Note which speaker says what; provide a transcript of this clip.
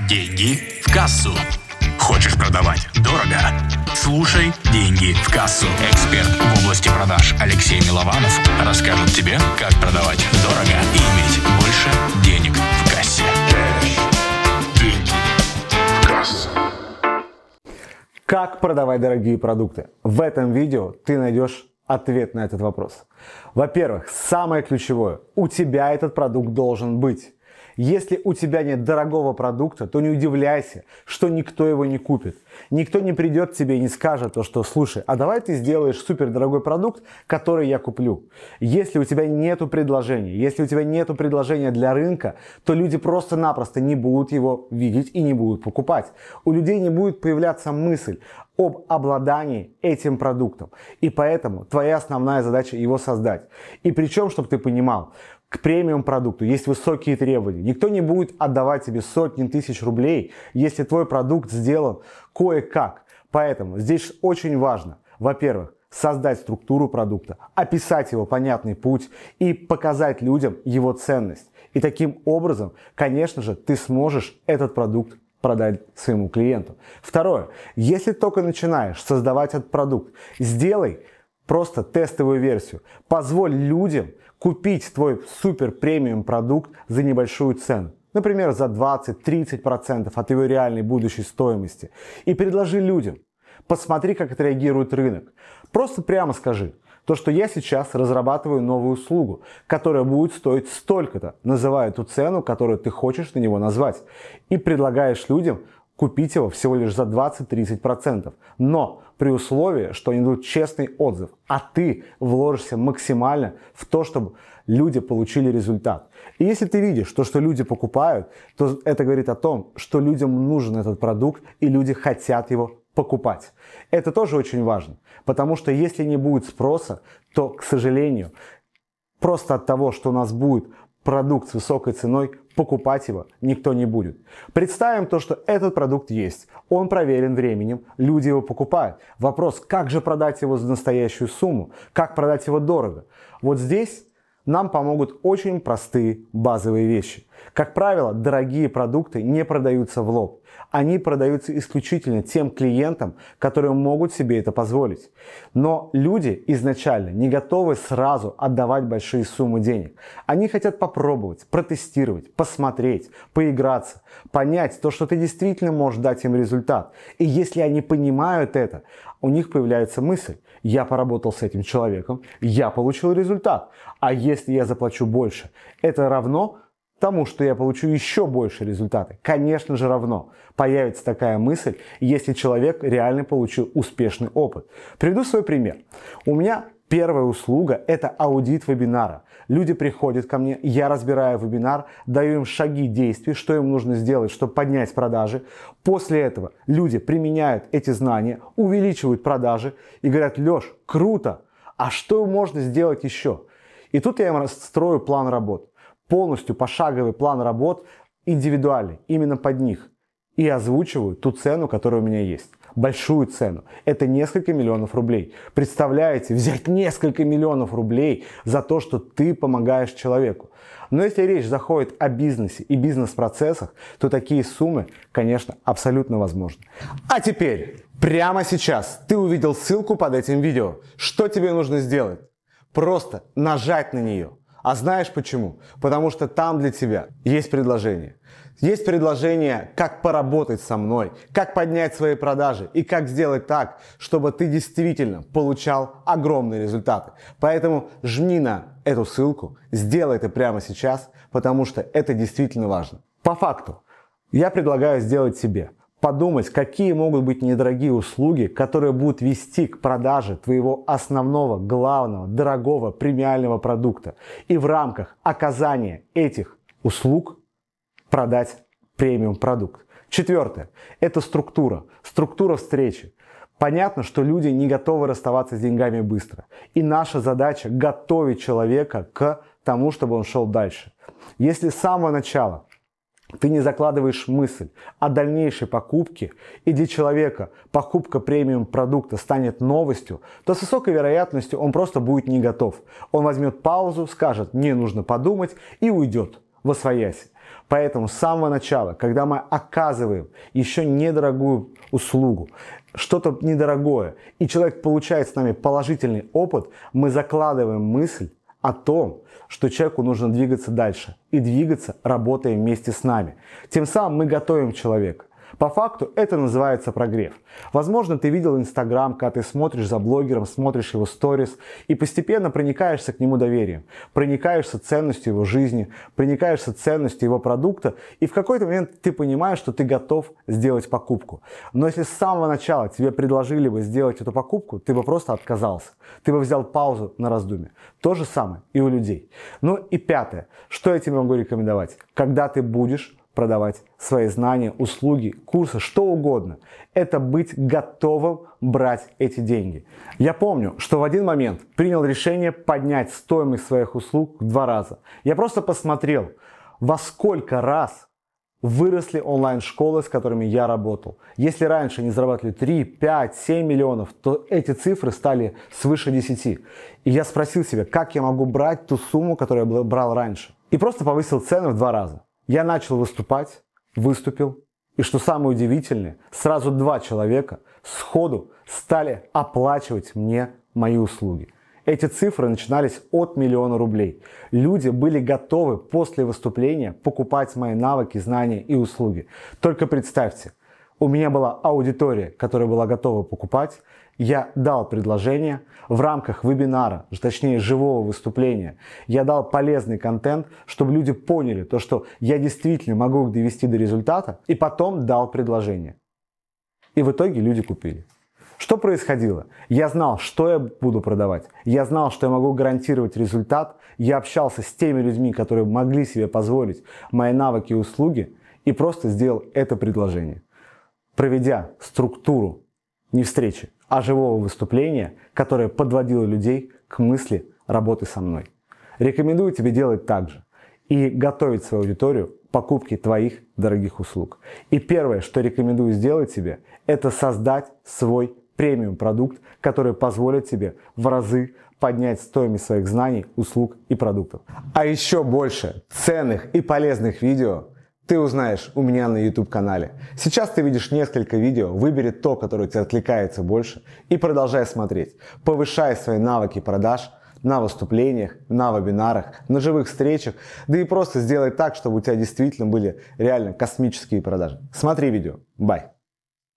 Speaker 1: Деньги в кассу. Хочешь продавать дорого? Слушай «Деньги в кассу». Эксперт в области продаж Алексей Милованов расскажет тебе, как продавать дорого и иметь больше денег в кассе. Деньги в кассу.
Speaker 2: Как продавать дорогие продукты? В этом видео ты найдешь ответ на этот вопрос. Во-первых, самое ключевое, у тебя этот продукт должен быть. Если у тебя нет дорогого продукта, то не удивляйся, что никто его не купит. Никто не придет к тебе и не скажет то, что слушай, а давай ты сделаешь супер дорогой продукт, который я куплю. Если у тебя нет предложения, если у тебя нет предложения для рынка, то люди просто-напросто не будут его видеть и не будут покупать. У людей не будет появляться мысль, об обладании этим продуктом. И поэтому твоя основная задача его создать. И причем, чтобы ты понимал, к премиум продукту есть высокие требования. Никто не будет отдавать тебе сотни тысяч рублей, если твой продукт сделан кое-как. Поэтому здесь очень важно, во-первых, создать структуру продукта, описать его понятный путь и показать людям его ценность. И таким образом, конечно же, ты сможешь этот продукт продать своему клиенту. Второе, если только начинаешь создавать этот продукт, сделай просто тестовую версию. Позволь людям купить твой супер премиум продукт за небольшую цену. Например, за 20-30% от его реальной будущей стоимости. И предложи людям. Посмотри, как отреагирует рынок. Просто прямо скажи, то, что я сейчас разрабатываю новую услугу, которая будет стоить столько-то, называя ту цену, которую ты хочешь на него назвать. И предлагаешь людям купить его всего лишь за 20-30%. Но при условии, что они дадут честный отзыв, а ты вложишься максимально в то, чтобы люди получили результат. И если ты видишь то, что люди покупают, то это говорит о том, что людям нужен этот продукт и люди хотят его покупать. Это тоже очень важно, потому что если не будет спроса, то, к сожалению, просто от того, что у нас будет продукт с высокой ценой, покупать его никто не будет. Представим то, что этот продукт есть, он проверен временем, люди его покупают. Вопрос, как же продать его за настоящую сумму, как продать его дорого. Вот здесь нам помогут очень простые базовые вещи. Как правило, дорогие продукты не продаются в лоб. Они продаются исключительно тем клиентам, которые могут себе это позволить. Но люди изначально не готовы сразу отдавать большие суммы денег. Они хотят попробовать, протестировать, посмотреть, поиграться, понять то, что ты действительно можешь дать им результат. И если они понимают это, у них появляется мысль, я поработал с этим человеком, я получил результат. А если я заплачу больше, это равно тому, что я получу еще больше результаты? Конечно же равно. Появится такая мысль, если человек реально получил успешный опыт. Приведу свой пример. У меня Первая услуга – это аудит вебинара. Люди приходят ко мне, я разбираю вебинар, даю им шаги действий, что им нужно сделать, чтобы поднять продажи. После этого люди применяют эти знания, увеличивают продажи и говорят, Леш, круто, а что можно сделать еще? И тут я им строю план работ полностью пошаговый план работ индивидуальный, именно под них. И озвучиваю ту цену, которая у меня есть. Большую цену. Это несколько миллионов рублей. Представляете, взять несколько миллионов рублей за то, что ты помогаешь человеку. Но если речь заходит о бизнесе и бизнес-процессах, то такие суммы, конечно, абсолютно возможны. А теперь, прямо сейчас, ты увидел ссылку под этим видео. Что тебе нужно сделать? Просто нажать на нее а знаешь почему? Потому что там для тебя есть предложение. Есть предложение, как поработать со мной, как поднять свои продажи и как сделать так, чтобы ты действительно получал огромные результаты. Поэтому жми на эту ссылку, сделай это прямо сейчас, потому что это действительно важно. По факту, я предлагаю сделать себе – подумать, какие могут быть недорогие услуги, которые будут вести к продаже твоего основного, главного, дорогого, премиального продукта. И в рамках оказания этих услуг продать премиум продукт. Четвертое – это структура, структура встречи. Понятно, что люди не готовы расставаться с деньгами быстро. И наша задача – готовить человека к тому, чтобы он шел дальше. Если с самого начала ты не закладываешь мысль о дальнейшей покупке, и для человека покупка премиум продукта станет новостью, то с высокой вероятностью он просто будет не готов. Он возьмет паузу, скажет «мне нужно подумать» и уйдет во свояси. Поэтому с самого начала, когда мы оказываем еще недорогую услугу, что-то недорогое, и человек получает с нами положительный опыт, мы закладываем мысль о том, что человеку нужно двигаться дальше. И двигаться, работая вместе с нами. Тем самым мы готовим человека. По факту это называется прогрев. Возможно, ты видел Инстаграм, когда ты смотришь за блогером, смотришь его сторис и постепенно проникаешься к нему доверием, проникаешься ценностью его жизни, проникаешься ценностью его продукта, и в какой-то момент ты понимаешь, что ты готов сделать покупку. Но если с самого начала тебе предложили бы сделать эту покупку, ты бы просто отказался. Ты бы взял паузу на раздумье. То же самое и у людей. Ну и пятое, что я тебе могу рекомендовать? Когда ты будешь продавать свои знания, услуги, курсы, что угодно. Это быть готовым брать эти деньги. Я помню, что в один момент принял решение поднять стоимость своих услуг в два раза. Я просто посмотрел, во сколько раз выросли онлайн-школы, с которыми я работал. Если раньше они зарабатывали 3, 5, 7 миллионов, то эти цифры стали свыше 10. И я спросил себя, как я могу брать ту сумму, которую я брал раньше. И просто повысил цену в два раза. Я начал выступать, выступил, и что самое удивительное, сразу два человека сходу стали оплачивать мне мои услуги. Эти цифры начинались от миллиона рублей. Люди были готовы после выступления покупать мои навыки, знания и услуги. Только представьте, у меня была аудитория, которая была готова покупать, я дал предложение в рамках вебинара, точнее живого выступления. Я дал полезный контент, чтобы люди поняли то, что я действительно могу их довести до результата, и потом дал предложение. И в итоге люди купили. Что происходило? Я знал, что я буду продавать. Я знал, что я могу гарантировать результат. Я общался с теми людьми, которые могли себе позволить мои навыки и услуги, и просто сделал это предложение. Проведя структуру не встречи, а живого выступления, которое подводило людей к мысли работы со мной. Рекомендую тебе делать так же и готовить свою аудиторию к покупке твоих дорогих услуг. И первое, что рекомендую сделать тебе, это создать свой премиум продукт, который позволит тебе в разы поднять стоимость своих знаний, услуг и продуктов. А еще больше ценных и полезных видео ты узнаешь у меня на YouTube канале. Сейчас ты видишь несколько видео, выбери то, которое тебе откликается больше и продолжай смотреть. Повышай свои навыки продаж на выступлениях, на вебинарах, на живых встречах, да и просто сделай так, чтобы у тебя действительно были реально космические продажи. Смотри видео. Бай!